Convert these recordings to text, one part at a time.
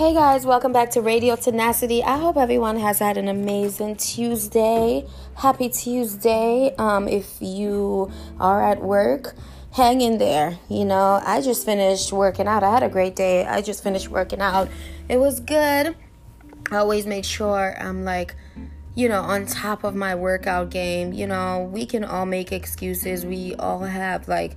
Hey guys, welcome back to Radio Tenacity. I hope everyone has had an amazing Tuesday. Happy Tuesday. Um, if you are at work, hang in there. You know, I just finished working out. I had a great day. I just finished working out. It was good. I always make sure I'm like, you know, on top of my workout game. You know, we can all make excuses. We all have like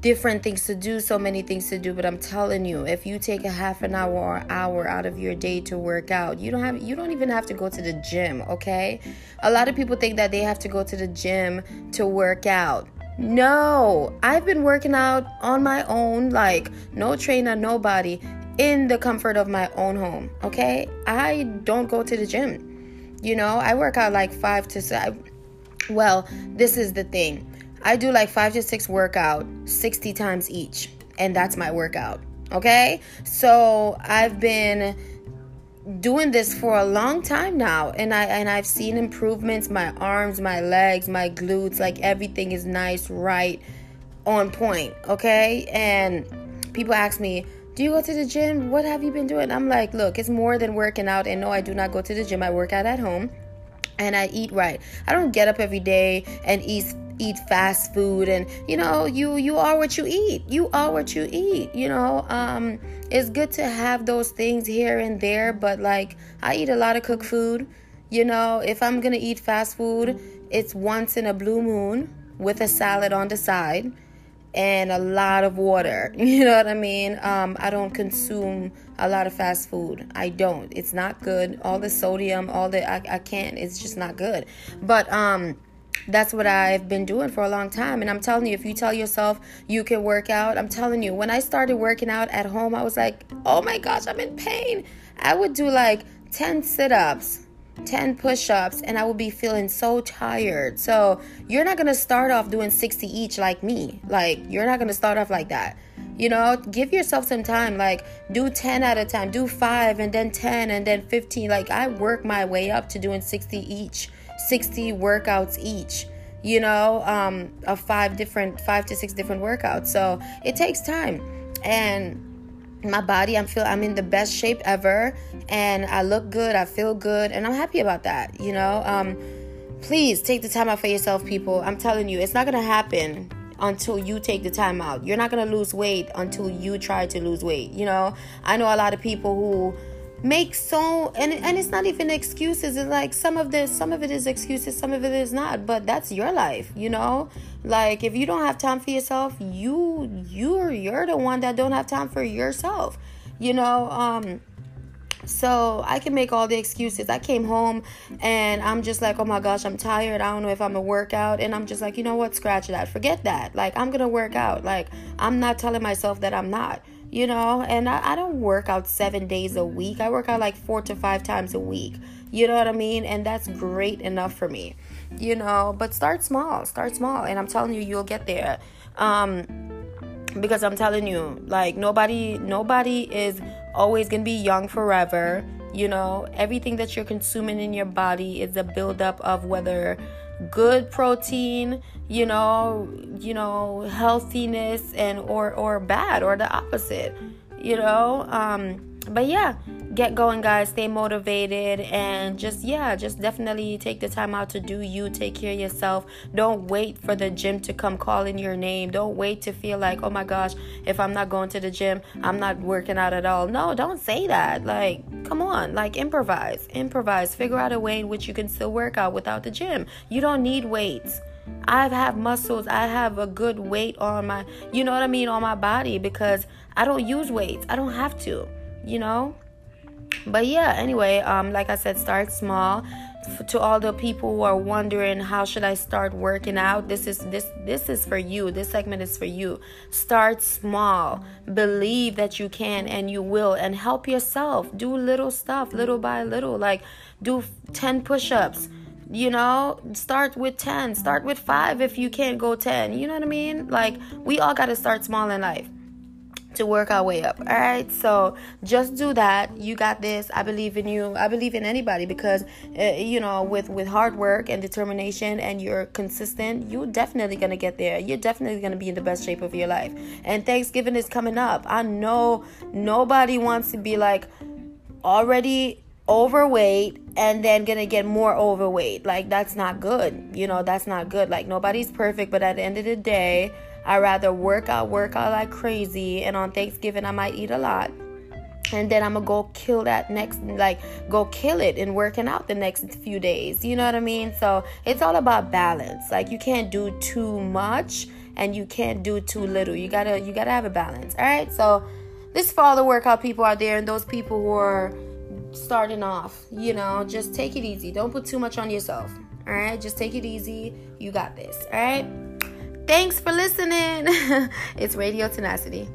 different things to do, so many things to do. But I'm telling you, if you take a half an hour or hour out of your day to work out, you don't have you don't even have to go to the gym, okay? A lot of people think that they have to go to the gym to work out. No, I've been working out on my own, like no trainer, nobody, in the comfort of my own home, okay? I don't go to the gym. You know, I work out like five to seven. Well, this is the thing. I do like five to six workout 60 times each, and that's my workout. Okay? So I've been doing this for a long time now and I and I've seen improvements. My arms my legs my glutes like everything is nice right on point okay? And people ask me do you go to the gym? What have you been doing? I'm like look it's more than working out and no I do not go to the gym. I work out at home and I eat right. I don't get up every day and eat eat fast food and you know you you are what you eat. You are what you eat you know um it's good to have those things here and there but like i eat a lot of cooked food. You know if i'm gonna eat fast food it's once in a blue moon with a salad on the side and a lot of water. You know what i mean? Um, i don't consume a lot of fast food. I don't. It's not good. All the sodium all the i, I can't. It's just not good. But um that's what I've been doing for a long time. And I'm telling you, if you tell yourself you can work out, I'm telling you, when I started working out at home, I was like, oh my gosh, I'm in pain. I would do like 10 sit ups. 10 push ups, and I would be feeling so tired. So, you're not gonna start off doing 60 each like me. Like, you're not gonna start off like that. You know, give yourself some time. Like, do 10 at a time, do 5, and then 10, and then 15. Like, I work my way up to doing 60 each 60 workouts each you know um of five different five to six different workouts so it takes time and my body i'm feel i'm in the best shape ever and i look good i feel good and i'm happy about that you know um please take the time out for yourself people i'm telling you it's not gonna happen until you take the time out. You're not gonna lose weight until you try to lose weight you know? I know a lot of people who make so and and it's not even excuses. It's like some of this some of it is excuses some of it is not but that's your life you know? Like if you don't have time for yourself you you're you're the one that don't have time for yourself you know? Um so I can make all the excuses. I came home and I'm just like, oh my gosh, I'm tired. I don't know if I'm gonna work out. And I'm just like, you know what? Scratch that. Forget that. Like, I'm gonna work out. Like, I'm not telling myself that I'm not you know and I, I don't work out seven days a week i work out like four to five times a week you know what i mean and that's great enough for me you know but start small start small and i'm telling you you'll get there um because i'm telling you like nobody nobody is always gonna be young forever. You know everything that you're consuming in your body is a buildup of whether good protein you know you know healthiness and or or bad or the opposite you know? Um but yeah get going guys. Stay motivated and just yeah just definitely take the time out to do you. Take care of yourself. Don't wait for the gym to come calling your name. Don't wait to feel like oh my gosh if i'm not going to the gym i'm not working out at all. No don't say that. Like come on. Like improvise. Improvise. Figure out a way in which you can still work out without the gym. You don't need weights. I have muscles. I have a good weight on my, you know what I mean, on my body because I don't use weights. I don't have to, you know? But yeah anyway um like i said start small. To all the people who are wondering how should i start working out? This is this this is for you. This segment is for you. Start small. Believe that you can and you will. And help yourself. Do little stuff little by little. Like do 10 push-ups. You know start with 10 start with 5 if you can't go 10 you know what i mean? Like we all got to start small in life to work our way up. All right, so just do that. You got this. I believe in you. I believe in anybody because uh, you know, with with hard work and determination, and you're consistent, you're definitely gonna get there. You're definitely gonna be in the best shape of your life. And Thanksgiving is coming up. I know nobody wants to be like already overweight and then gonna get more overweight. Like that's not good. You know, that's not good. Like nobody's perfect, but at the end of the day, I rather work out, work out like crazy, and on Thanksgiving I might eat a lot. And then I'm gonna go kill that next, like, go kill it in working out the next few days. You know what I mean? So it's all about balance. Like, you can't do too much and you can't do too little. You gotta, you gotta have a balance. All right. So this for all the workout people out there and those people who are starting off. You know, just take it easy. Don't put too much on yourself. All right, just take it easy. You got this. All right. Thanks for listening. it's Radio Tenacity.